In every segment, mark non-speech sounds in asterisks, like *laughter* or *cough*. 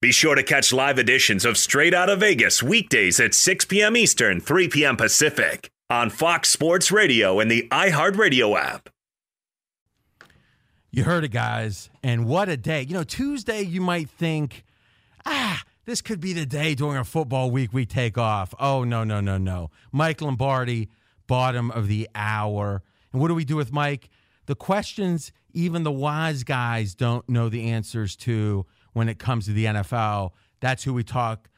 Be sure to catch live editions of Straight Out of Vegas weekdays at 6 p.m. Eastern, 3 p.m. Pacific on Fox Sports Radio and the iHeartRadio app. You heard it, guys. And what a day. You know, Tuesday, you might think, ah, this could be the day during a football week we take off. Oh, no, no, no, no. Mike Lombardi, bottom of the hour. And what do we do with Mike? The questions even the wise guys don't know the answers to when it comes to the NFL. That's who we talk,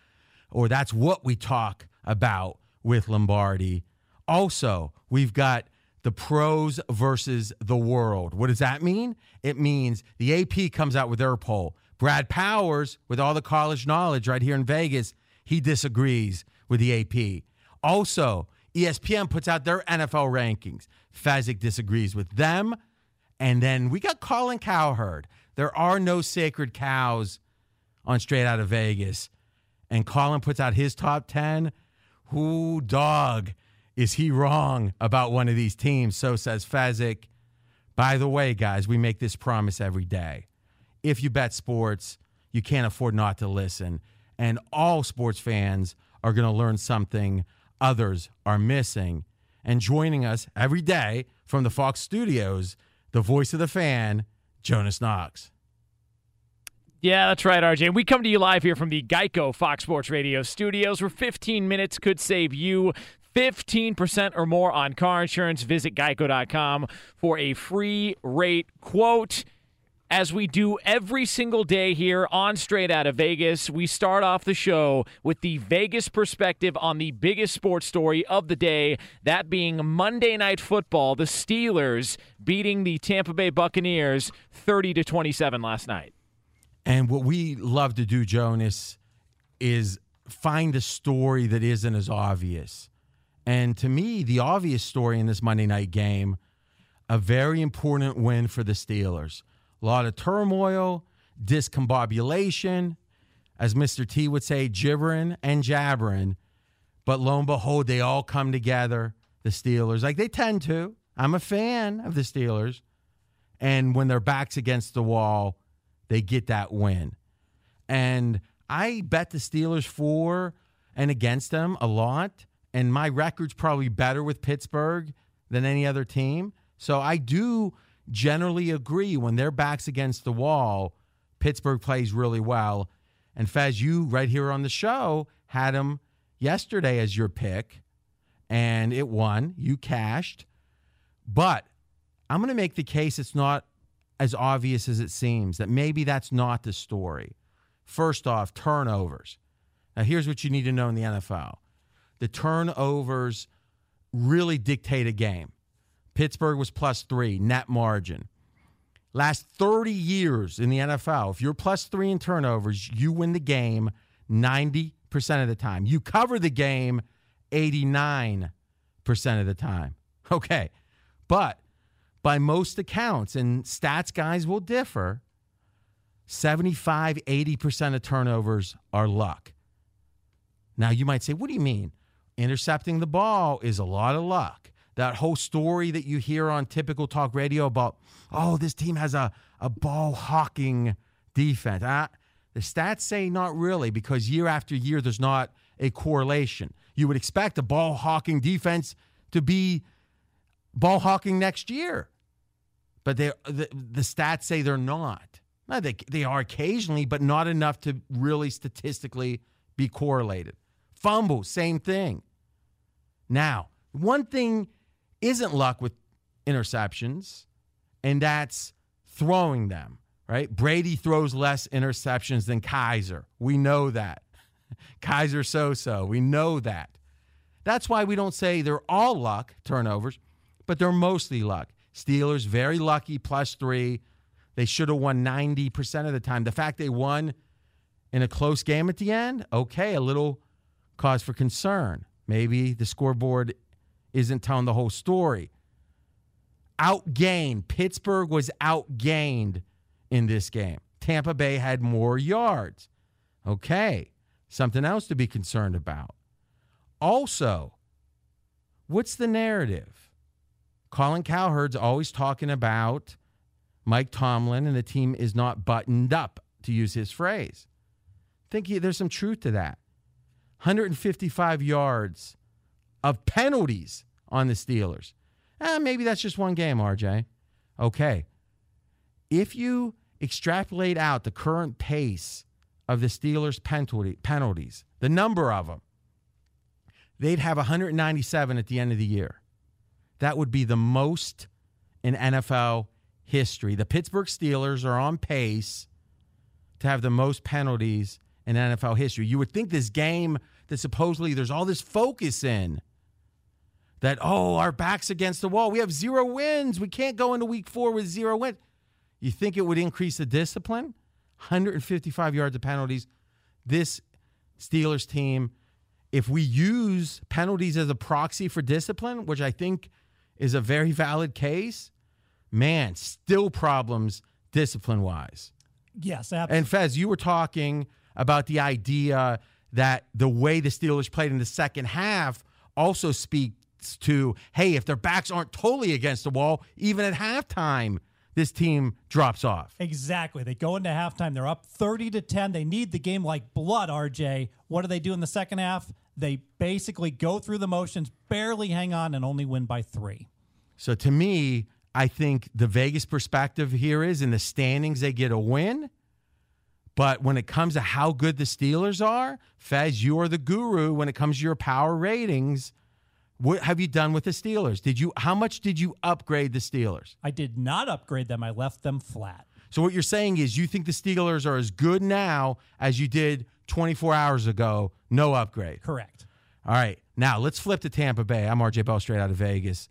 or that's what we talk about with Lombardi. Also, we've got the pros versus the world. What does that mean? It means the AP comes out with their poll. Brad Powers, with all the college knowledge right here in Vegas, he disagrees with the AP. Also, ESPN puts out their NFL rankings. Fezzik disagrees with them. And then we got Colin Cowherd. There are no sacred cows on Straight Out of Vegas. And Colin puts out his top 10. Who dog is he wrong about one of these teams? So says Fezzik. By the way, guys, we make this promise every day. If you bet sports, you can't afford not to listen. And all sports fans are going to learn something others are missing. And joining us every day from the Fox studios, the voice of the fan, Jonas Knox. Yeah, that's right, RJ. We come to you live here from the Geico Fox Sports Radio studios, where 15 minutes could save you 15% or more on car insurance. Visit geico.com for a free rate quote. As we do every single day here on Straight Out of Vegas, we start off the show with the Vegas perspective on the biggest sports story of the day, that being Monday Night Football, the Steelers beating the Tampa Bay Buccaneers 30 to 27 last night. And what we love to do, Jonas, is find a story that isn't as obvious. And to me, the obvious story in this Monday night game, a very important win for the Steelers. A lot of turmoil, discombobulation, as Mr. T would say, gibbering and jabbering. But lo and behold, they all come together, the Steelers, like they tend to. I'm a fan of the Steelers. And when their back's against the wall, they get that win. And I bet the Steelers for and against them a lot. And my record's probably better with Pittsburgh than any other team. So I do generally agree when their backs against the wall, Pittsburgh plays really well. And Fez, you right here on the show had them yesterday as your pick, and it won. You cashed. But I'm going to make the case it's not as obvious as it seems, that maybe that's not the story. First off, turnovers. Now, here's what you need to know in the NFL the turnovers really dictate a game. Pittsburgh was plus three, net margin. Last 30 years in the NFL, if you're plus three in turnovers, you win the game 90% of the time. You cover the game 89% of the time. *laughs* Okay. But by most accounts, and stats guys will differ, 75, 80% of turnovers are luck. Now, you might say, what do you mean? Intercepting the ball is a lot of luck. That whole story that you hear on typical talk radio about, oh, this team has a, a ball hawking defense. Uh, the stats say not really because year after year, there's not a correlation. You would expect a ball hawking defense to be ball hawking next year. But they, the, the stats say they're not. They, they are occasionally, but not enough to really statistically be correlated. Fumble, same thing. Now, one thing isn't luck with interceptions, and that's throwing them, right? Brady throws less interceptions than Kizer. We know that. *laughs* Kizer so so. We know that. That's why we don't say they're all luck turnovers, but they're mostly luck. Steelers, very lucky, plus three. They should have won 90% of the time. The fact they won in a close game at the end, okay, a little cause for concern. Maybe the scoreboard isn't telling the whole story. Outgained. Pittsburgh was outgained in this game. Tampa Bay had more yards. Okay, something else to be concerned about. Also, what's the narrative? Colin Cowherd's always talking about Mike Tomlin and the team is not buttoned up, to use his phrase. I think there's some truth to that. 155 yards of penalties on the Steelers. Eh, maybe that's just one game, RJ. Okay. If you extrapolate out the current pace of the Steelers' penalty, penalties, the number of them, they'd have 197 at the end of the year. That would be the most in NFL history. The Pittsburgh Steelers are on pace to have the most penalties in NFL history. You would think this game that supposedly there's all this focus in that, oh, our back's against the wall. We have zero wins. We can't go into week four with zero wins. You think it would increase the discipline? 155 yards of penalties. This Steelers team, if we use penalties as a proxy for discipline, which I think is a very valid case, man, still problems discipline wise. Yes, absolutely. And Fez, you were talking about the idea that the way the Steelers played in the second half also speaks to hey, if their backs aren't totally against the wall, even at halftime, this team drops off. Exactly. They go into halftime, they're up 30 to 10. They need the game like blood, RJ. What do they do in the second half? They basically go through the motions, barely hang on, and only win by three. So to me, I think the Vegas perspective here is in the standings, they get a win. But when it comes to how good the Steelers are, Fez, you are the guru when it comes to your power ratings. What have you done with the Steelers? Did you how much did you upgrade the Steelers? I did not upgrade them. I left them flat. So what you're saying is you think the Steelers are as good now as you did 24 hours ago, no upgrade. Correct. All right. Now let's flip to Tampa Bay. I'm RJ Bell straight out of Vegas.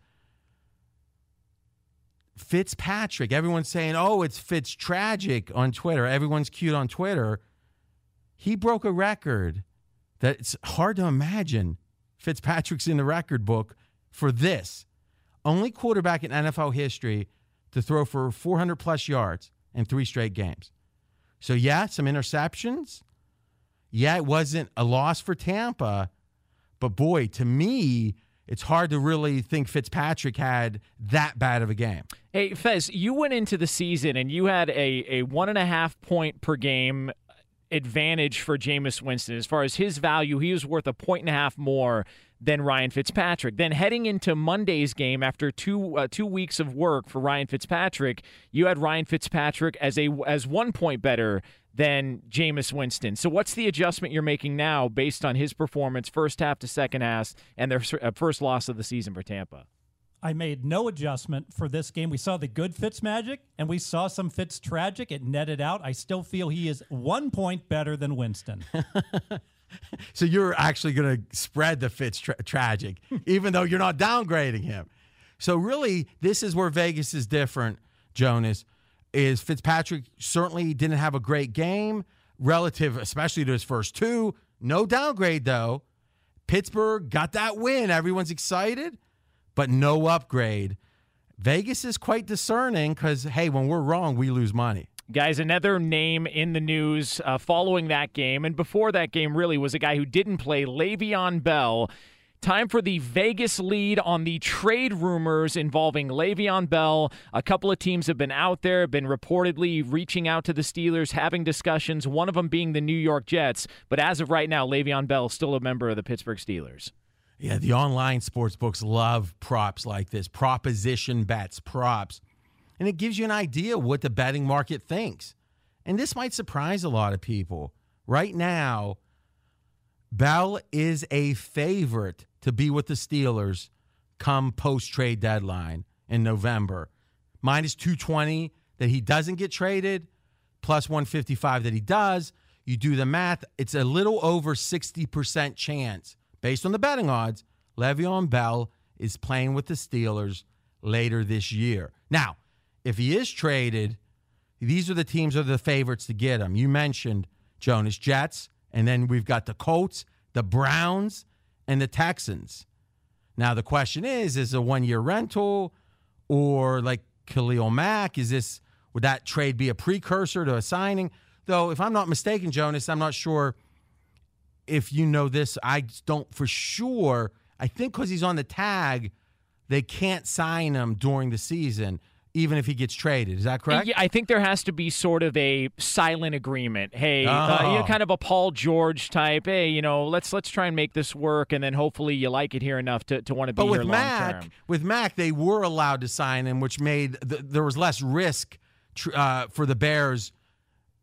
Fitzpatrick, everyone's saying, oh, it's Fitz tragic on Twitter. Everyone's cute on Twitter. He broke a record that it's hard to imagine Fitzpatrick's in the record book for this. Only quarterback in NFL history to throw for 400 plus yards in three straight games. So, yeah, some interceptions. Yeah, it wasn't a loss for Tampa. But boy, to me, it's hard to really think Fitzpatrick had that bad of a game. Hey, Fez, you went into the season and you had a, a one and a half point per game advantage for Jameis Winston. As far as his value, he was worth a point and a half more than Ryan Fitzpatrick. Then heading into Monday's game after two uh, two weeks of work for Ryan Fitzpatrick, you had Ryan Fitzpatrick as a as one point better than Jameis Winston. So what's the adjustment you're making now based on his performance first half to second half and their uh, first loss of the season for Tampa? I made no adjustment for this game. We saw the good Fitz magic and we saw some Fitz tragic. It netted out. I still feel he is one point better than Winston. *laughs* so you're actually going to spread the Fitz tra- tragic, *laughs* even though you're not downgrading him. So really, this is where Vegas is different, Jonas. Is Fitzpatrick certainly didn't have a great game relative, especially to his first two. No downgrade though. Pittsburgh got that win. Everyone's excited but no upgrade. Vegas is quite discerning because, hey, when we're wrong, we lose money. Guys, another name in the news uh, following that game, and before that game, really, was a guy who didn't play, Le'Veon Bell. Time for the Vegas lead on the trade rumors involving Le'Veon Bell. A couple of teams have been out there, been reportedly reaching out to the Steelers, having discussions, one of them being the New York Jets. But as of right now, Le'Veon Bell is still a member of the Pittsburgh Steelers. Yeah, the online sports books love props like this, proposition bets, props. And it gives you an idea what the betting market thinks. And this might surprise a lot of people. Right now, Bell is a favorite to be with the Steelers come post trade deadline in November. Minus 220 that he doesn't get traded, plus 155 that he does. You do the math, it's a little over 60% chance based on the betting odds, Le'Veon Bell is playing with the Steelers later this year. Now, if he is traded, these are the teams that are the favorites to get him. You mentioned Jonas Jets, and then we've got the Colts, the Browns, and the Texans. Now the question is: Is a one-year rental, or like Khalil Mack? Is this would that trade be a precursor to a signing? Though, if I'm not mistaken, Jonas, I'm not sure if you know this, I don't for sure. I think because he's on the tag, they can't sign him during the season, even if he gets traded. Is that correct? Yeah, I think there has to be sort of a silent agreement. Hey, oh. uh, you know, kind of a Paul George type. Hey, you know, let's let's try and make this work, and then hopefully you like it here enough to, to want to be but with here Mack, long term. With Mack, they were allowed to sign him, which made the, there was less risk uh, for the Bears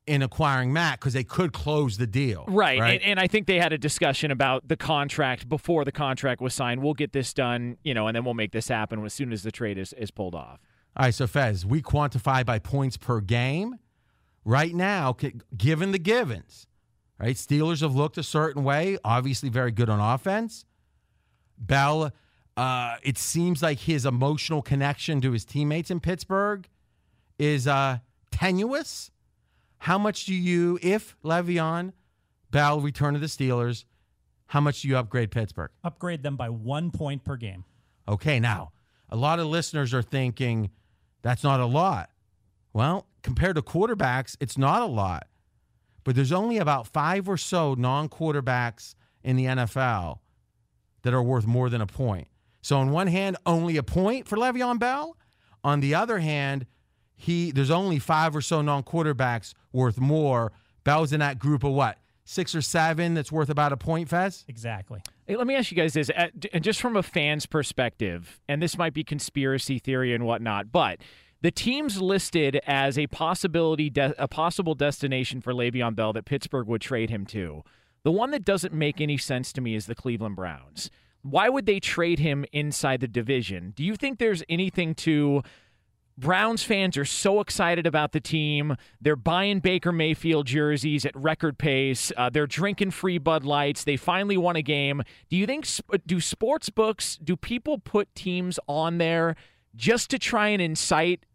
in acquiring Mack because they could close the deal. Right. right? And, and, I think they had a discussion about the contract before the contract was signed. We'll get this done, you know, and then we'll make this happen as soon as the trade is, is pulled off. All right. So, Fez, we quantify by points per game. Right now, given the givens, right? Steelers have looked a certain way, obviously very good on offense. Bell, uh, it seems like his emotional connection to his teammates in Pittsburgh is uh, tenuous how much do you, if Le'Veon Bell return to the Steelers, how much do you upgrade Pittsburgh? Upgrade them by one point per game. Okay, now a lot of listeners are thinking that's not a lot. Well, compared to quarterbacks, it's not a lot. But there's only about five or so non quarterbacks in the NFL that are worth more than a point. So, on one hand, only a point for Le'Veon Bell. On the other hand, he there's only five or so non-quarterbacks worth more. Bell's in that group of what? Six or seven that's worth about a point, Fez? Exactly. Hey, let me ask you guys this, and just from a fan's perspective, and this might be conspiracy theory and whatnot, but the teams listed as a possibility, de- a possible destination for Le'Veon Bell that Pittsburgh would trade him to. The one that doesn't make any sense to me is the Cleveland Browns. Why would they trade him inside the division? Do you think there's anything to Browns fans are so excited about the team. They're buying Baker Mayfield jerseys at record pace. Uh, they're drinking free Bud Lights. They finally won a game. Do you think do sports books do people put teams on there just to try and incite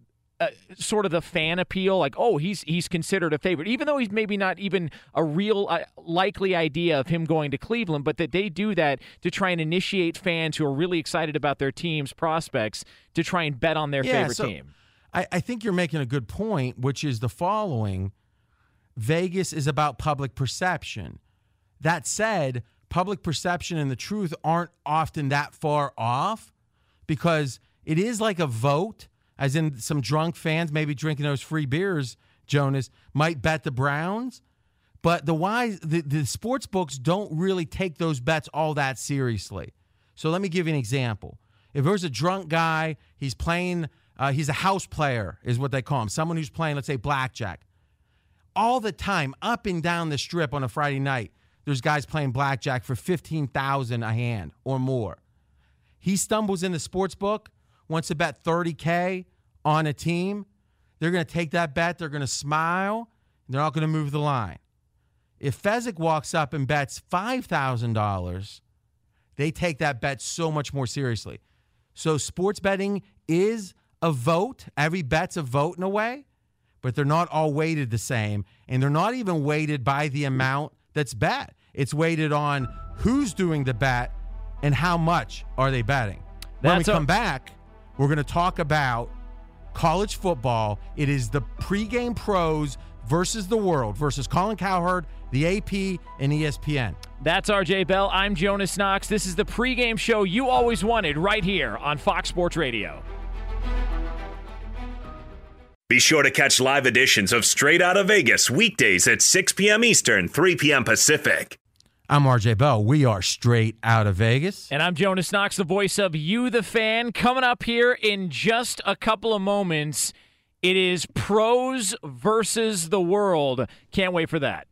uh, sort of the fan appeal, like, oh, he's he's considered a favorite, even though he's maybe not even a real uh, likely idea of him going to Cleveland, but that they do that to try and initiate fans who are really excited about their team's prospects to try and bet on their yeah, favorite so team. I, I think you're making a good point, which is the following: Vegas is about public perception. That said, public perception and the truth aren't often that far off because it is like a vote as in some drunk fans maybe drinking those free beers, Jonas, might bet the Browns. But the wise the, the sports books don't really take those bets all that seriously. So let me give you an example. If there's a drunk guy, he's playing, uh, he's a house player, is what they call him. Someone who's playing, let's say, blackjack. All the time, up and down the strip on a Friday night, there's guys playing blackjack for 15000 a hand or more. He stumbles in the sports book, wants to bet 30K on a team. They're going to take that bet, they're going to smile, and they're not going to move the line. If Fezzik walks up and bets $5,000, they take that bet so much more seriously. So sports betting is a vote. Every bet's a vote in a way, but they're not all weighted the same. And they're not even weighted by the amount that's bet. It's weighted on who's doing the bet and how much are they betting. When That's we a- come back, we're going to talk about college football. It is the pregame pros versus the world versus Colin Cowherd, the AP, and ESPN. That's RJ Bell. I'm Jonas Knox. This is the pregame show you always wanted right here on Fox Sports Radio. Be sure to catch live editions of Straight Out of Vegas weekdays at 6 p.m. Eastern, 3 p.m. Pacific. I'm RJ Bell. We are straight out of Vegas. And I'm Jonas Knox, the voice of You, the fan. Coming up here in just a couple of moments, it is pros versus the world. Can't wait for that.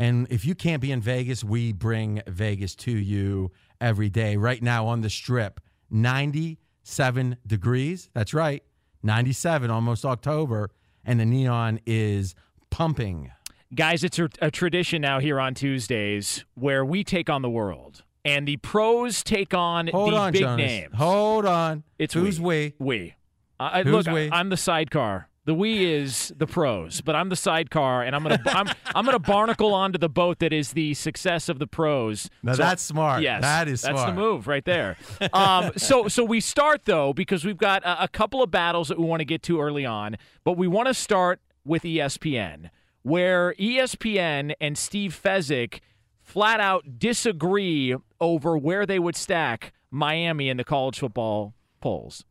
And if you can't be in Vegas, we bring Vegas to you every day. Right now on the strip, 97 degrees. That's right, 97, almost October. And the neon is pumping. Guys, it's a, a tradition now here on Tuesdays where we take on the world. And the pros take on Hold the on, big Jonas. names. Hold on. It's Who's we? We. I, I- Who's look, we? I, am the sidecar. The we is the pros, but I'm the sidecar, and I'm gonna *laughs* I'm I'm gonna barnacle onto the boat that is the success of the pros. Now So- that's smart. Yes, That is that's the move right there. *laughs* Um, so so we start though because we've got a, a couple of battles that we want to get to early on, but we want to start with ESPN, where ESPN and Steve Fezzik flat out disagree over where they would stack Miami in the college football polls.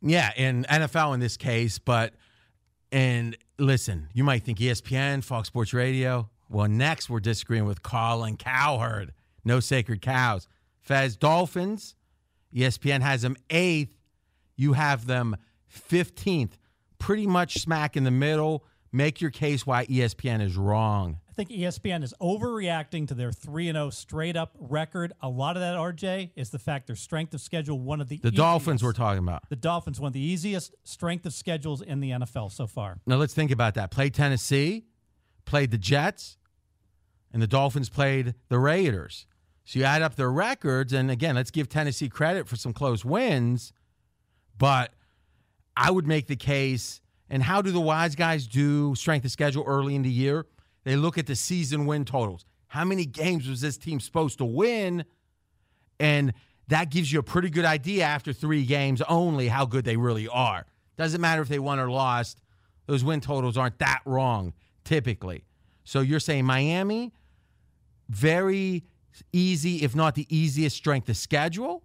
Yeah, in NFL in this case, but and listen, you might think ESPN, Fox Sports Radio. Well, next we're disagreeing with Colin Cowherd. No sacred cows. Fez Dolphins. ESPN has them eighth. You have them fifteenth. Pretty much smack in the middle. Make your case why ESPN is wrong. I think ESPN is overreacting to their 3 and 0 straight up record. A lot of that, RJ, is the fact their strength of schedule, one of the The Dolphins we're talking about. The Dolphins, one of the easiest strength of schedules in the NFL so far. Now let's think about that. Play Tennessee, played the Jets, and the Dolphins played the Raiders. So you add up their records, and again, let's give Tennessee credit for some close wins. But I would make the case, and how do the wise guys do strength of schedule early in the year? They look at the season win totals. How many games was this team supposed to win? And that gives you a pretty good idea after three games only how good they really are. Doesn't matter if they won or lost, those win totals aren't that wrong typically. So you're saying Miami, very easy, if not the easiest strength of schedule.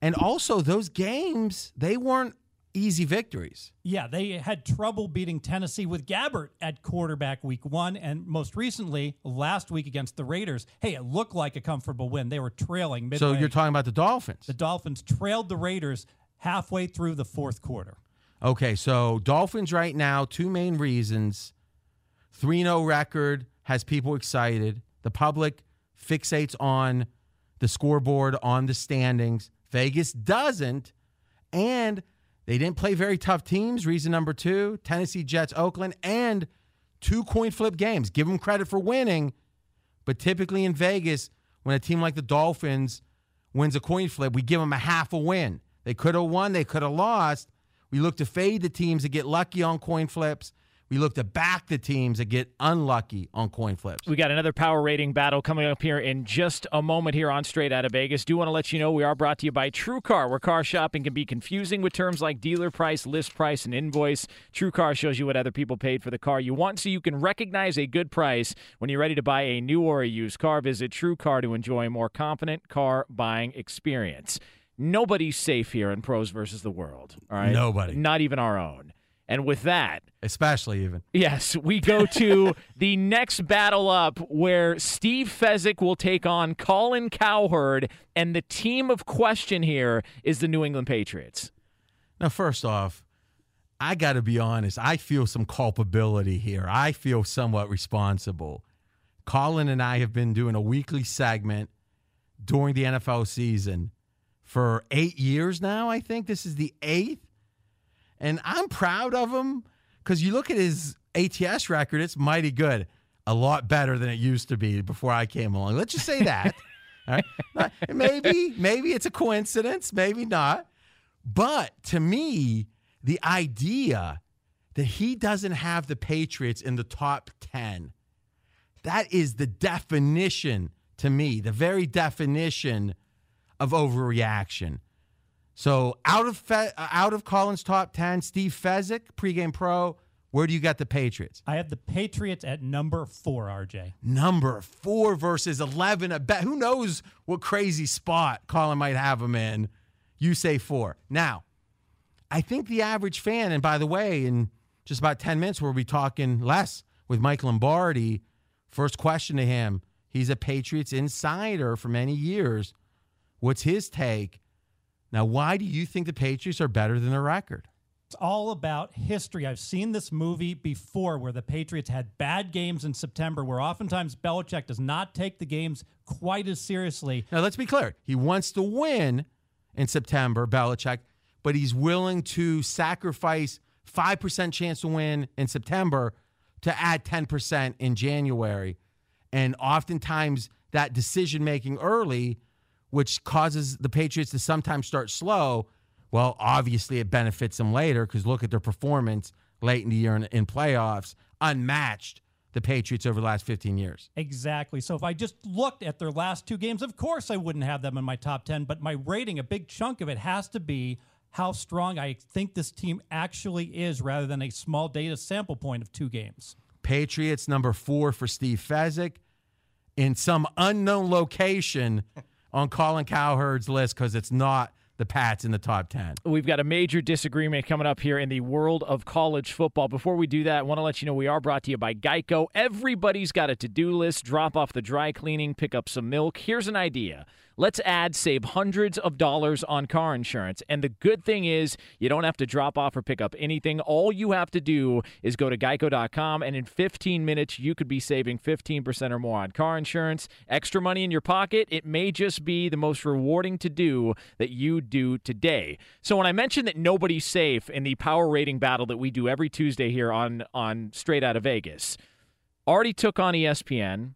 And also, those games, they weren't easy victories. Yeah, they had trouble beating Tennessee with Gabbert at quarterback week one, and most recently, last week against the Raiders. Hey, it looked like a comfortable win. They were trailing midway. So you're talking about the Dolphins. the Dolphins trailed the Raiders halfway through the fourth quarter. Okay, so Dolphins right now, two main reasons. 3 0 record has people excited. The public fixates on the scoreboard, on the standings. Vegas doesn't. And they didn't play very tough teams. Reason number two Tennessee Jets, Oakland, and two coin flip games. Give them credit for winning. But typically in Vegas, when a team like the Dolphins wins a coin flip, we give them a half a win. They could have won, they could have lost. We look to fade the teams that get lucky on coin flips. We look to back the teams that get unlucky on coin flips. We got another power rating battle coming up here in just a moment here on Straight Out of Vegas. Do want to let you know we are brought to you by True Car, where car shopping can be confusing with terms like dealer price, list price, and invoice. True Car shows you what other people paid for the car you want so you can recognize a good price when you're ready to buy a new or a used car. Visit True Car to enjoy a more confident car buying experience. Nobody's safe here in pros versus the world. All right. Nobody. Not even our own. And with that, especially even. Yes, we go to *laughs* the next battle up where Steve Fezzik will take on Colin Cowherd, and the team of question here is the New England Patriots. Now, first off, I got to be honest. I feel some culpability here. I feel somewhat responsible. Colin and I have been doing a weekly segment during the NFL season for eight years now. I think this is the eighth. And I'm proud of him because you look at his ATS record, it's mighty good. A lot better than it used to be before I came along. Let's just say that. All right. Maybe, maybe it's a coincidence, maybe not. But to me, the idea that he doesn't have the Patriots in the top 10, that is the definition to me, the very definition of overreaction. So out of Fe- uh, out of Colin's top 10, Steve Fezzik, pregame pro, where do you got the Patriots? I have the Patriots at number four, RJ. Number four versus 11. I bet, who knows what crazy spot Colin might have them in. You say four. Now, I think the average fan, and by the way, in just about 10 minutes, we'll be talking less with Mike Lombardi. First question to him. He's a Patriots insider for many years. What's his take? Now, why do you think the Patriots are better than their record? It's all about history. I've seen this movie before where the Patriots had bad games in September, where oftentimes Belichick does not take the games quite as seriously. Now, let's be clear. He wants to win in September, Belichick, but he's willing to sacrifice 5% chance to win in September to add 10% in January. And oftentimes, that decision making early, which causes the Patriots to sometimes start slow, well, obviously it benefits them later because look at their performance late in the year in, in playoffs, unmatched the Patriots over the last 15 years. Exactly. So if I just looked at their last two games, of course I wouldn't have them in my top 10, but my rating, a big chunk of it has to be how strong I think this team actually is rather than a small data sample point of two games. Patriots number four for Steve Fezzik in some unknown location *laughs* on Colin Cowherd's list because it's not the Pats in the top 10. We've got a major disagreement coming up here in the world of college football. Before we do that, I want to let you know we are brought to you by Geico. Everybody's got a to do list drop off the dry cleaning, pick up some milk. Here's an idea. Let's add save hundreds of dollars on car insurance. And the good thing is, you don't have to drop off or pick up anything. All you have to do is go to geico.com, and in 15 minutes, you could be saving 15% or more on car insurance. Extra money in your pocket, it may just be the most rewarding to do that you do today. So when I mentioned that nobody's safe in the power rating battle that we do every Tuesday here on, on Straight Out of Vegas, already took on ESPN.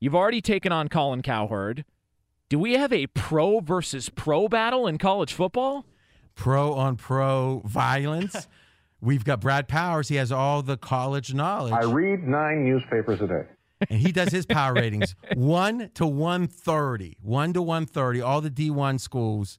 You've already taken on Colin Cowherd. Do we have a pro versus pro battle in college football? Pro on pro violence. *laughs* We've got Brad Powers. He has all the college knowledge. I read nine newspapers a day. And he does his power *laughs* ratings 1 to 130. 1 to 130, all the D1 schools.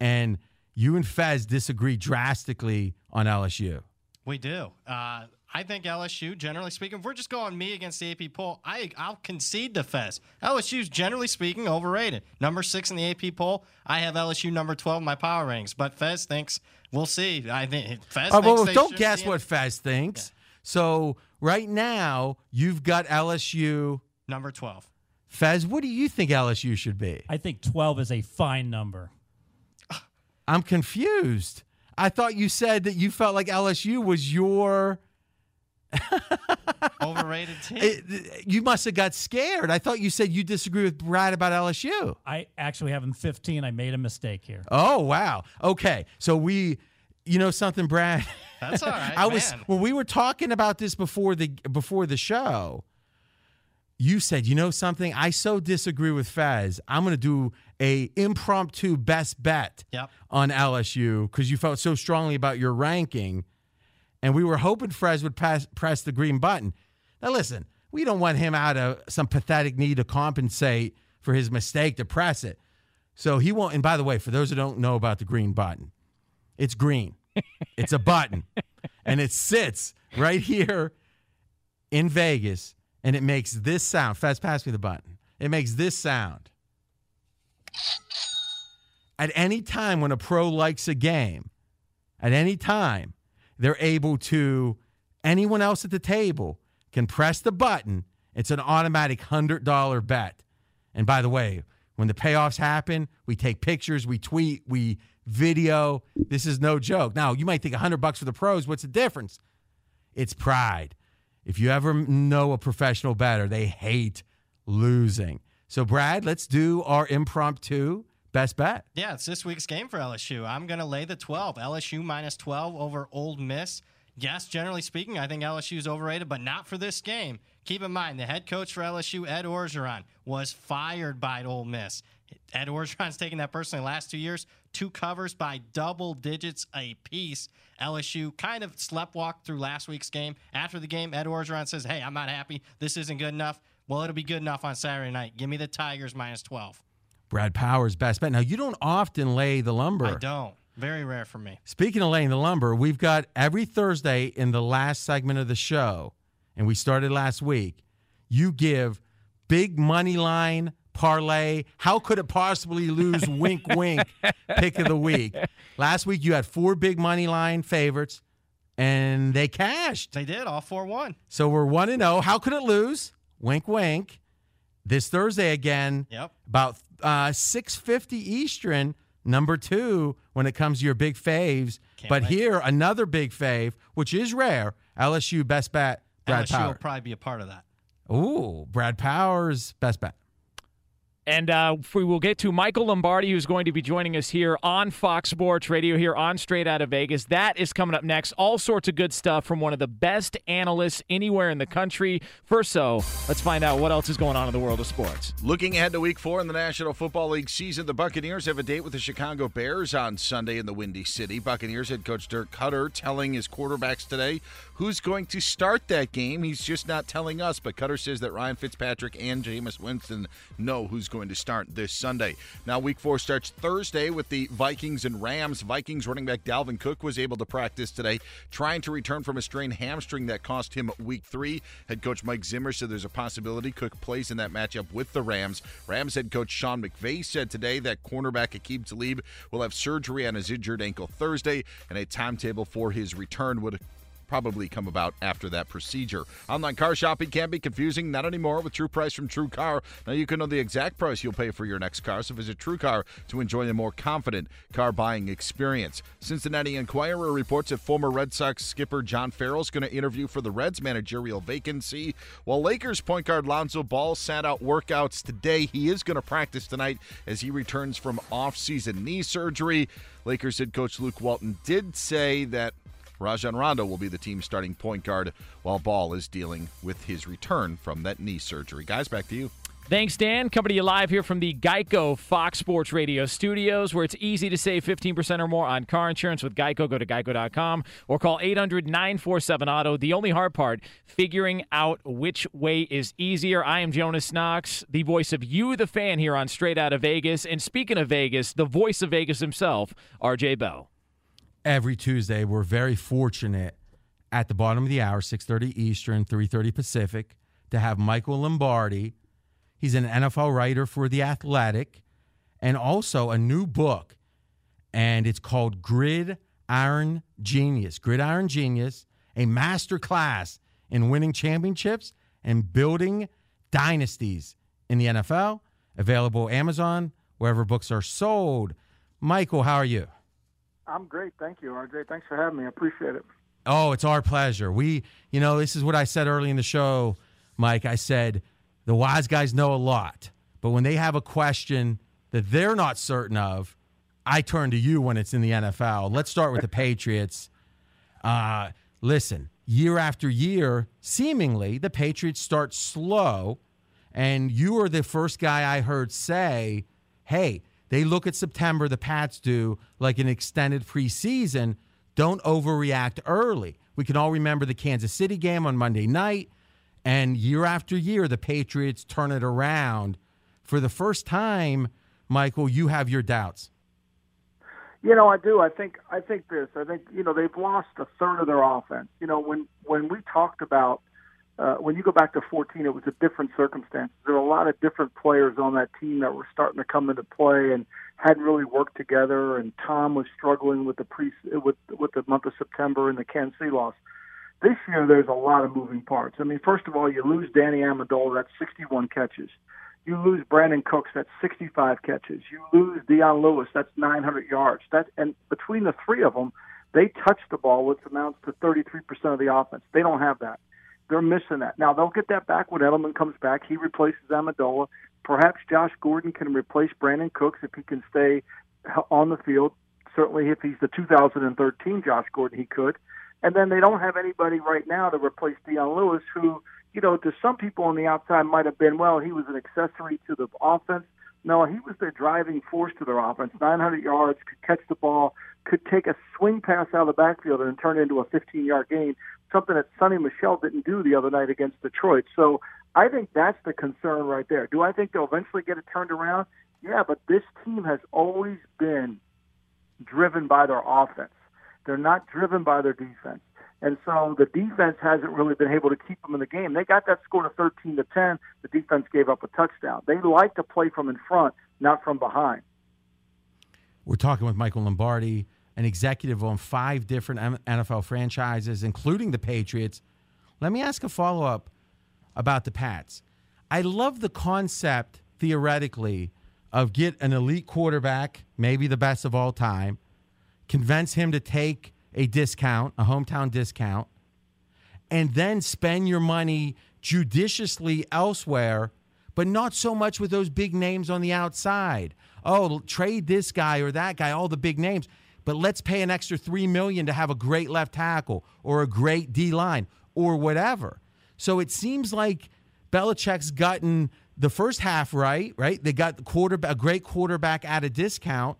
And you and Fez disagree drastically on LSU. We do. Uh, I think LSU, generally speaking, if we're just going me against the AP poll, I, I'll concede to Fez. LSU's generally speaking overrated. Number six in the AP poll, I have LSU number 12 in my power ratings, but Fez thinks, we'll see. I think Fez Oh, thinks well, they don't guess what Fez thinks. So right now, you've got LSU. Number 12. Fez, what do you think LSU should be? I think 12 is a fine number. I'm confused. I thought you said that you felt like LSU was your. *laughs* Overrated team. It- you must have got scared. I thought you said you disagree with Brad about LSU. I actually have them 15. I made a mistake here. Oh wow. Okay, so we, you know something, Brad. That's all *laughs* right, I was man. when we were talking about this before the before the show. You said, you know something? I so disagree with Fez. I'm going to do a impromptu best bet Yep. on LSU because you felt so strongly about your ranking, and we were hoping Fez would pass, press the green button. Now listen, we don't want him out of some pathetic need to compensate for his mistake to press it. So he won't. And by the way, for those who don't know about the green button, it's green. *laughs* It's a button, and it sits right here in Vegas, and it makes this sound. Fast, pass me the button. It makes this sound. At any time when a pro likes a game, at any time, they're able to, anyone else at the table can press the button. It's an automatic $100 bet. And by the way, when the payoffs happen, we take pictures, we tweet, we video. This is no joke. Now, you might think 100 bucks for the pros. What's the difference? It's pride. If you ever know a professional bettor, they hate losing. So, Brad, let's do our impromptu best bet. Yeah, it's this week's game for LSU. I'm going to lay the 12. LSU minus 12 over Ole Miss. Yes, generally speaking, I think LSU is overrated, but not for this game. Keep in mind, the head coach for LSU, Ed Orgeron, was fired by Ole Miss. Ed Orgeron's *laughs* taken that personally last two years, two covers by double digits a piece. LSU kind of sleptwalked through last week's game. After the game, Ed Orgeron says, hey, I'm not happy. This isn't good enough. Well, it'll be good enough on Saturday night. Give me the Tigers minus 12. Brad Powers, best bet. Now, you don't often lay the lumber. I don't. Very rare for me. Speaking of laying the lumber, we've got every Thursday in the last segment of the show, and we started last week. You give big money line parlay. How could it possibly lose? *laughs* wink, wink. Pick of the week. Last week you had four big money line favorites, and they cashed. They did all four one. So we're one and zero. How could it lose? Wink, wink. This Thursday again. Yep. About uh, six fifty Eastern. Number two when it comes to your big faves. Can't but wait. here another big fave, which is rare. LSU best bet. Brad LSU will probably be a part of that. Ooh, Brad Powers best bet. And uh, we will get to Michael Lombardi, who's going to be joining us here on Fox Sports Radio, here on Straight Out of Vegas. That is coming up next. All sorts of good stuff from one of the best analysts anywhere in the country. First, so let's find out what else is going on in the world of sports. Looking ahead to week four in the National Football League season, the Buccaneers have a date with the Chicago Bears on Sunday in the Windy City. Buccaneers head coach Dirk Koetter telling his quarterbacks today who's going to start that game. He's just not telling us, but Cutter says that Ryan Fitzpatrick and Jameis Winston know who's going to start this Sunday. Now, week four starts Thursday with the Vikings and Rams. Vikings running back Dalvin Cook was able to practice today, trying to return from a strained hamstring that cost him week three. Head coach Mike Zimmer said there's a possibility Cook plays in that matchup with the Rams. Rams head coach Sean McVay said today that cornerback Aqib Talib will have surgery on his injured ankle Thursday, and a timetable for his return would probably come about after that procedure. Online car shopping can be confusing, not anymore with True Price from True Car. Now you can know the exact price you'll pay for your next car, so visit True Car to enjoy a more confident car buying experience. Cincinnati Enquirer reports that former Red Sox skipper John Farrell is going to interview for the Reds managerial vacancy, while Lakers point guard Lonzo Ball sat out workouts today. He is going to practice tonight as he returns from off-season knee surgery. Lakers head coach Luke Walton did say that Rajon Rondo will be the team's starting point guard while Ball is dealing with his return from that knee surgery. Guys, back to you. Thanks, Dan. Coming to you live here from the Geico Fox Sports Radio studios, where it's easy to save 15% or more on car insurance with Geico. Go to geico.com or call 800 947 Auto. The only hard part, figuring out which way is easier. I am Jonas Knox, the voice of you, the fan, here on Straight Out of Vegas. And speaking of Vegas, the voice of Vegas himself, RJ Bell. Every Tuesday. We're very fortunate at the bottom of the hour, 6:30 Eastern, 3:30 Pacific, to have Michael Lombardi. He's an NFL writer for The Athletic and also a new book and it's called Grid Iron Genius. Gridiron Genius, a master class in winning championships and building dynasties in the NFL. Available Amazon, wherever books are sold. Michael, how are you? I'm great. Thank you, RJ. Thanks for having me. I appreciate it. Oh, it's our pleasure. We, you know, this is what I said early in the show, Mike. I said the wise guys know a lot, but when they have a question that they're not certain of, I turn to you when it's in the NFL. Let's start with the Patriots. Uh, listen, year after year, seemingly the Patriots start slow, and you are the first guy I heard say, "Hey, they look at September, the Pats do, like an extended preseason. Don't overreact early." We can all remember the Kansas City game on Monday night, and year after year, the Patriots turn it around. For the first time, Michael, you have your doubts. You know, I do. I think I think this. I think you know they've lost a third of their offense. You know, when when we talked about uh, when you go back to 14, it was a different circumstance. There were a lot of different players on that team that were starting to come into play, and hadn't really worked together, and Tom was struggling with the pre with with the month of September and the Kansas City loss. This year, there's a lot of moving parts. I mean, first of all, you lose Danny Amendola, that's 61 catches. You lose Brandin Cooks, that's 65 catches. You lose Dion Lewis, that's 900 yards. That and between the three of them, they touch the ball, which amounts to 33% of the offense. They don't have that. They're missing that. Now they'll get that back when Edelman comes back. He replaces Amendola. Perhaps Josh Gordon can replace Brandin Cooks if he can stay on the field. Certainly, if he's the 2013 Josh Gordon, he could. And then they don't have anybody right now to replace Dion Lewis, who, you know, to some people on the outside might have been, well, he was an accessory to the offense. No, he was the driving force to their offense. 900 yards, could catch the ball, could take a swing pass out of the backfield and turn it into a 15 yard gain, something that Sony Michel didn't do the other night against Detroit. So I think that's the concern right there. Do I think they'll eventually get it turned around? Yeah, but this team has always been driven by their offense. They're not driven by their defense. And so the defense hasn't really been able to keep them in the game. They got that score to 13 to 10. The defense gave up a touchdown. They like to play from in front, not from behind. We're talking with Michael Lombardi, an executive on five different NFL franchises, including the Patriots. Let me ask a follow up about the Pats. I love the concept, theoretically, of get an elite quarterback, maybe the best of all time, convince him to take a discount, a hometown discount, and then spend your money judiciously elsewhere, but not so much with those big names on the outside. Oh, trade this guy or that guy, all the big names. But let's pay an extra three million to have a great left tackle or a great D line or whatever. So it seems like Belichick's gotten the first half right, right? They got the quarterback, a great quarterback at a discount,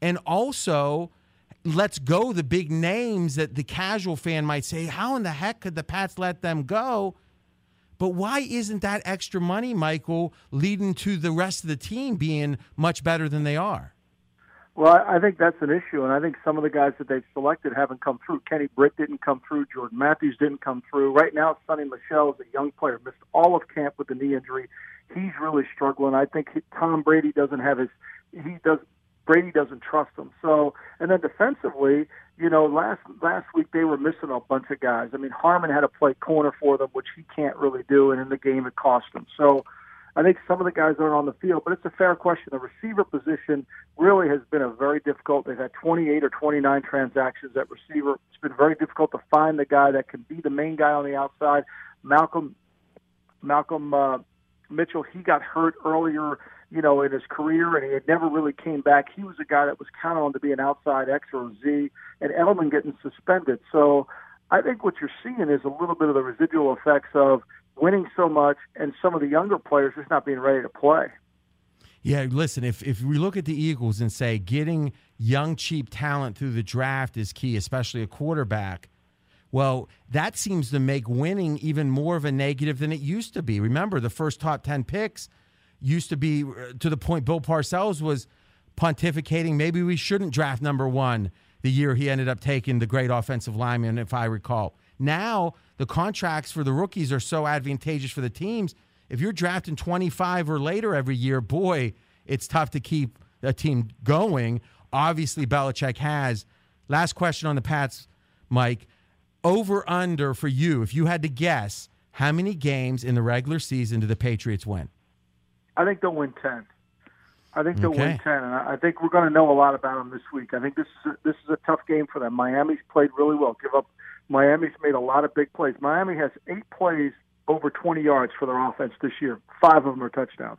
and also let's go the big names that the casual fan might say, how in the heck could the Pats let them go? But why isn't that extra money, Michael, leading to the rest of the team being much better than they are? Well, I think that's an issue, and I think some of the guys that they've selected haven't come through. Kenny Britt didn't come through. Jordan Matthews didn't come through. Right now, Sony Michel is a young player, missed all of camp with a knee injury. He's really struggling. I think Tom Brady doesn't have his. He does. Brady doesn't trust him. So, and then defensively, you know, last last week they were missing a bunch of guys. I mean, Harmon had to play corner for them, which he can't really do, and in the game it cost him. So, I think some of the guys aren't on the field, but it's a fair question. The receiver position really has been a very difficult. They've had 28 or 29 transactions at receiver. It's been very difficult to find the guy that can be the main guy on the outside. Malcolm Malcolm uh, Mitchell, he got hurt earlier, you know, in his career, and he had never really came back. He was a guy that was counted on to be an outside X or Z, and Edelman getting suspended. So I think what you're seeing is a little bit of the residual effects of winning so much and some of the younger players just not being ready to play. Yeah, listen, if, if we look at the Eagles and say getting young, cheap talent through the draft is key, especially a quarterback, well, that seems to make winning even more of a negative than it used to be. Remember, the first top 10 picks used to be uh, to the point Bill Parcells was pontificating maybe we shouldn't draft number one the year he ended up taking the great offensive lineman, if I recall. Now, the contracts for the rookies are so advantageous for the teams. If you're drafting 25 or later every year, boy, it's tough to keep a team going. Obviously, Belichick has. Last question on the Pats, Mike. Over under for you, if you had to guess, how many games in the regular season do the Patriots win? I think they'll win 10. I think they'll okay. win 10, and I think we're going to know a lot about them this week. I think this is a, this is a tough game for them. Miami's played really well. Give up Miami's made a lot of big plays. Miami has eight plays over 20 yards for their offense this year. Five of them are touchdowns.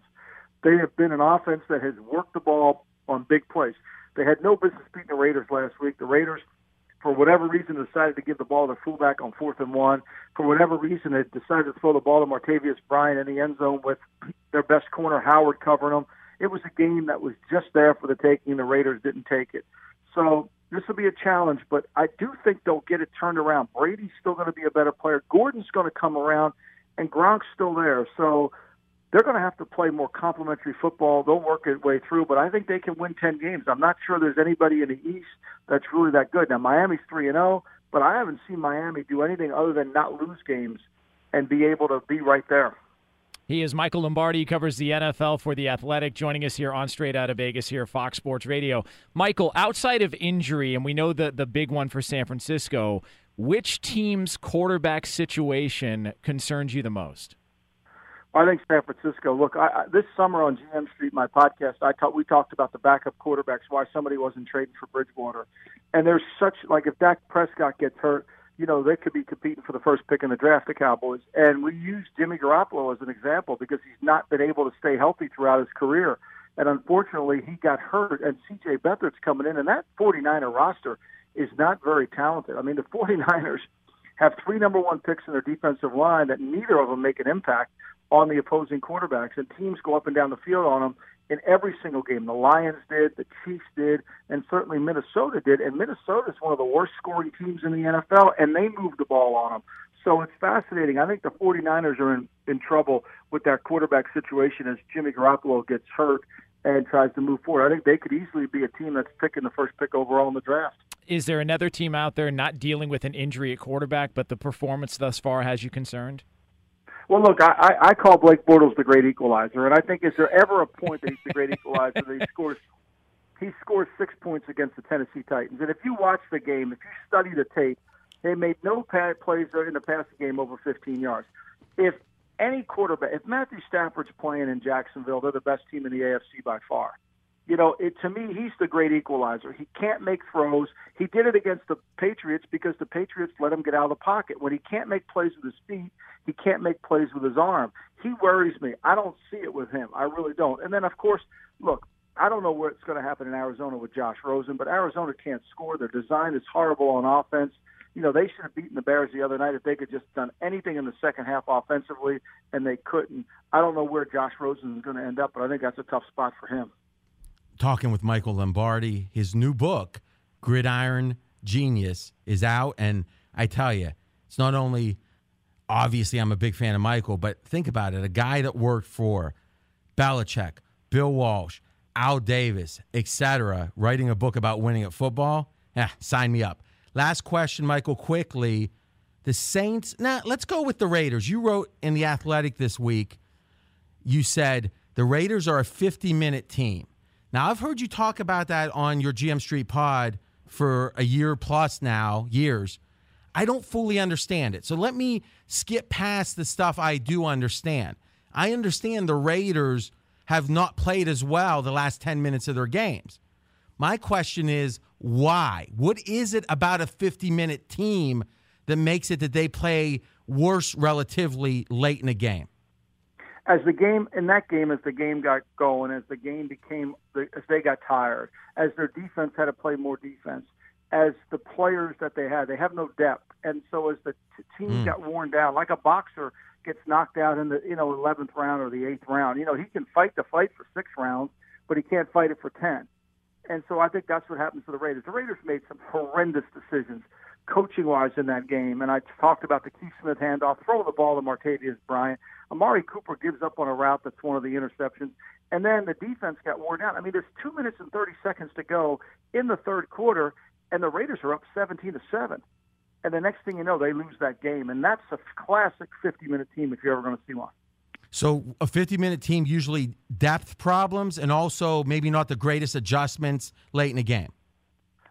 They have been an offense that has worked the ball on big plays. They had no business beating the Raiders last week. The Raiders, for whatever reason, decided to give the ball to fullback on fourth and one. For whatever reason, they decided to throw the ball to Martavis Bryant in the end zone with their best corner, Howard, covering them. It was a game that was just there for the taking. The Raiders didn't take it. So this will be a challenge, but I do think they'll get it turned around. Brady's still going to be a better player. Gordon's going to come around, and Gronk's still there. So they're going to have to play more complementary football. They'll work their way through, but I think they can win 10 games. I'm not sure there's anybody in the East that's really that good. Now, Miami's 3 and 0, but I haven't seen Miami do anything other than not lose games and be able to be right there. He is Michael Lombardi. He covers the NFL for The Athletic, joining us here on Straight Out of Vegas here, Fox Sports Radio. Michael, outside of injury, and we know the, the big one for San Francisco, which team's quarterback situation concerns you the most? I think San Francisco. Look, I, I, this summer on GM Street, my podcast, I talk, we talked about the backup quarterbacks, why somebody wasn't trading for Bridgewater, and there's such like if Dak Prescott gets hurt, you know, they could be competing for the first pick in the draft, the Cowboys. And we use Jimmy Garoppolo as an example because he's not been able to stay healthy throughout his career. And unfortunately, he got hurt, and C.J. Beathard's coming in, and that 49er roster is not very talented. I mean, the *laughs* 49ers have three number one picks in their defensive line that neither of them make an impact on the opposing quarterbacks, and teams go up and down the field on them in every single game. The Lions did, the Chiefs did, and certainly Minnesota did. And Minnesota is one of the worst scoring teams in the NFL, and they moved the ball on them. So it's fascinating. I think the 49ers are in, in trouble with that quarterback situation as Jimmy Garoppolo gets hurt and tries to move forward. I think they could easily be a team that's picking the first pick overall in the draft. Is there another team out there not dealing with an injury at quarterback, but the performance thus far has you concerned? Well, look, I, I call Blake Bortles the great equalizer, and I think is there ever a point that he's the great equalizer that he scores? He scores six points against the Tennessee Titans, and if you watch the game, if you study the tape, they made no plays in the passing game over 15 yards. If any quarterback, if Matthew Stafford's playing in Jacksonville, they're the best team in the AFC by far you know, it, to me, he's the great equalizer. He can't make throws. He did it against the Patriots because the Patriots let him get out of the pocket. When he can't make plays with his feet, he can't make plays with his arm. He worries me. I don't see it with him. I really don't. And then, of course, look, I don't know what's going to happen in Arizona with Josh Rosen, but Arizona can't score. Their design is horrible on offense. You know, they should have beaten the Bears the other night if they could just done anything in the second half offensively, and they couldn't. I don't know where Josh Rosen is going to end up, but I think that's a tough spot for him talking with Michael Lombardi. His new book, Gridiron Genius, is out. And I tell you, it's not only obviously I'm a big fan of Michael, but think about it a guy that worked for Belichick, Bill Walsh, Al Davis, etc., writing a book about winning at football. Yeah, sign me up. Last question, Michael, quickly. The Saints, now let's go with the Raiders. You wrote in The Athletic this week, you said the Raiders are a 50 minute team. Now, I've heard you talk about that on your GM Street pod for a year plus now, years. I don't fully understand it. So let me skip past the stuff I do understand. I understand the Raiders have not played as well the last 10 minutes of their games. My question is why? What is it about a 50 minute team that makes it that they play worse relatively late in a game? As the game in that game, as the game got going, as the game became, as they got tired, as their defense had to play more defense, as the players that they had, they have no depth, and so as the t- team mm. got worn down, like a boxer gets knocked out in the you know 11th round or the eighth round, you know he can fight the fight for six rounds, but he can't fight it for ten. And so I think that's what happens to the Raiders. The Raiders made some horrendous decisions coaching wise in that game. And I talked about the Keith Smith handoff, throw the ball to Martavis Bryant. Amari Cooper gives up on a route that's one of the interceptions. And then the defense got worn down. I mean, there's two minutes and 30 seconds to go in the third quarter, and the Raiders are up 17 to 7. And the next thing you know, they lose that game. And that's a classic 50 minute team if you're ever going to see one. So, a 50 minute team usually depth problems and also maybe not the greatest adjustments late in the game.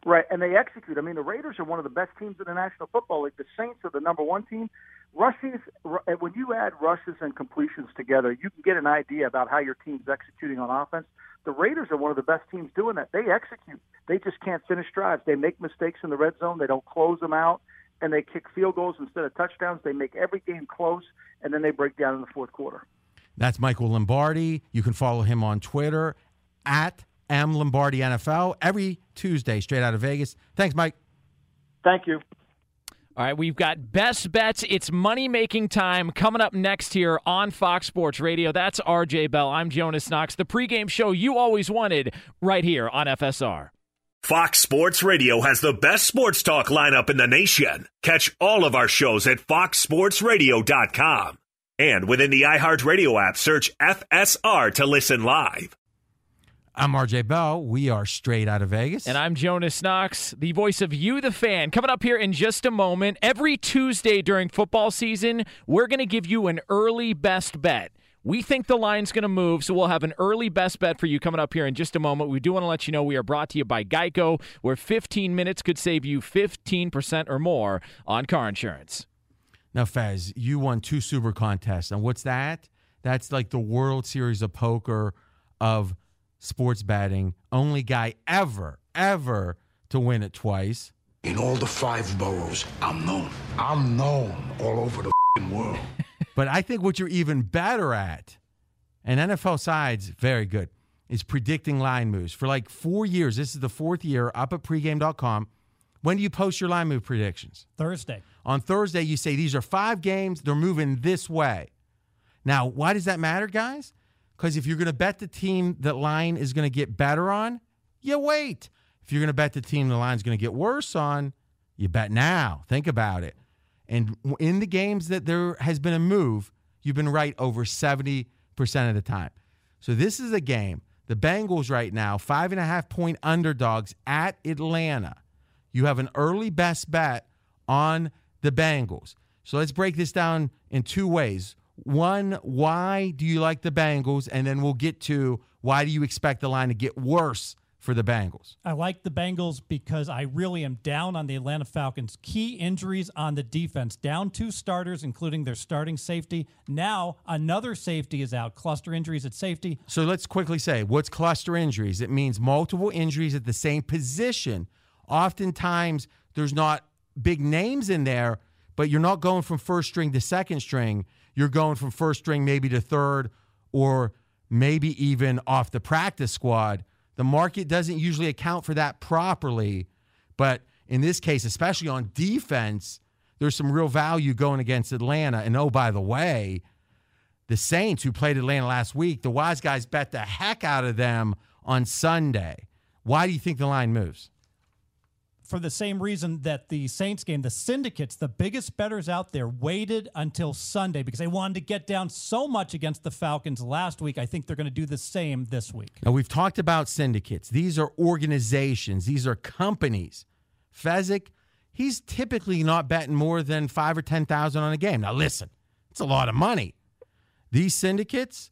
Right, and they execute. I mean, the Raiders are one of the best teams in the National Football League. The Saints are the number one team. Rushes, when you add rushes and completions together, you can get an idea about how your team's executing on offense. The Raiders are one of the best teams doing that. They execute. They just can't finish drives. They make mistakes in the red zone. They don't close them out, and they kick field goals instead of touchdowns. They make every game close, and then they break down in the fourth quarter. That's Michael Lombardi. You can follow him on Twitter at M. Lombardi NFL every Tuesday, straight out of Vegas. Thanks, Mike. Thank you. All right, we've got best bets. It's money making time coming up next here on Fox Sports Radio. That's RJ Bell. I'm Jonas Knox. The pregame show you always wanted right here on FSR. Fox Sports Radio has the best sports talk lineup in the nation. Catch all of our shows at foxsportsradio.com. And within the iHeartRadio app, search FSR to listen live. I'm RJ Bell. We are straight out of Vegas. And I'm Jonas Knox, the voice of You, the fan. Coming up here in just a moment. Every Tuesday during football season, we're going to give you an early best bet. We think the line's going to move, so we'll have an early best bet for you coming up here in just a moment. We do want to let you know we are brought to you by Geico, where 15 minutes could save you 15% or more on car insurance. Now, Fez, you won two super contests. And what's that? That's like the World Series of Poker of sports betting. Only guy ever, ever to win it twice. In all the five boroughs, I'm known. I'm known all over the fing world. *laughs* But I think what you're even better at, and NFL sides, very good, is predicting line moves. For like four years, this is the fourth year up at pregame.com. When do you post your line move predictions? Thursday. On Thursday, you say these are five games, they're moving this way. Now, why does that matter, guys? Because if you're going to bet the team that line is going to get better on, you wait. If you're going to bet the team the line's going to get worse on, you bet now. Think about it. And in the games that there has been a move, you've been right over 70% of the time. So this is a game. The Bengals right now, five and a half point underdogs at Atlanta. You have an early best bet on the Bengals. So let's break this down in two ways. One, why do you like the Bengals? And then we'll get to why do you expect the line to get worse for the Bengals? I like the Bengals because I really am down on the Atlanta Falcons. Key injuries on the defense, down two starters, including their starting safety. Now another safety is out. Cluster injuries at safety. So let's quickly say what's cluster injuries? It means multiple injuries at the same position. Oftentimes, there's not big names in there, but you're not going from first string to second string. You're going from first string maybe to third or maybe even off the practice squad. The market doesn't usually account for that properly, but in this case, especially on defense, there's some real value going against Atlanta. And oh, by the way, the Saints who played Atlanta last week, the wise guys bet the heck out of them on Sunday. Why do you think the line moves? For the same reason that the Saints game, the syndicates, the biggest bettors out there, waited until Sunday because they wanted to get down so much against the Falcons last week. I think they're going to do the same this week. Now, we've talked about syndicates. These are organizations, these are companies. Fezzik, he's typically not betting more than five or 10,000 on a game. Now, listen, it's a lot of money. These syndicates,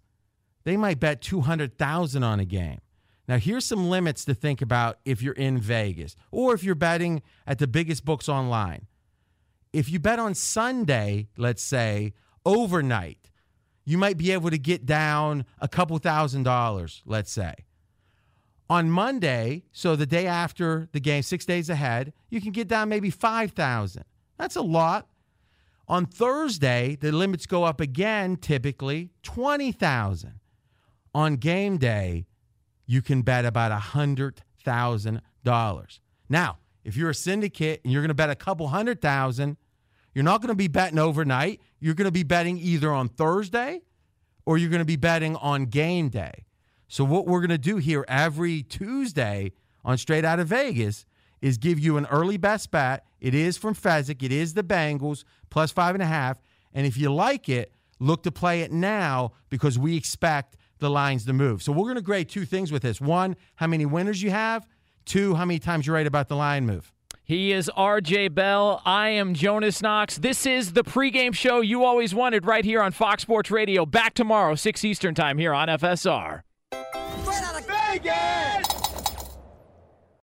they might bet 200,000 on a game. Now, here's some limits to think about if you're in Vegas or if you're betting at the biggest books online. If you bet on Sunday, let's say, overnight, you might be able to get down a couple thousand dollars, let's say. On Monday, so the day after the game, 6 days ahead, you can get down maybe 5,000. That's a lot. On Thursday, the limits go up again, typically 20,000. On game day, you can bet about a $100,000. Now, if you're a syndicate and you're going to bet a couple hundred thousand, you're not going to be betting overnight. You're going to be betting either on Thursday or you're going to be betting on game day. So, what we're going to do here every Tuesday on Straight Out of Vegas is give you an early best bet. It is from Fezzik, it is the Bengals plus five and a half. And if you like it, look to play it now because we expect the lines to move. So we're going to grade two things with this. One, how many winners you have. Two, how many times you're right about the line move. He is RJ Bell. I am Jonas Knox. This is the pregame show you always wanted right here on Fox Sports Radio. Back tomorrow, 6 Eastern Time here on FSR.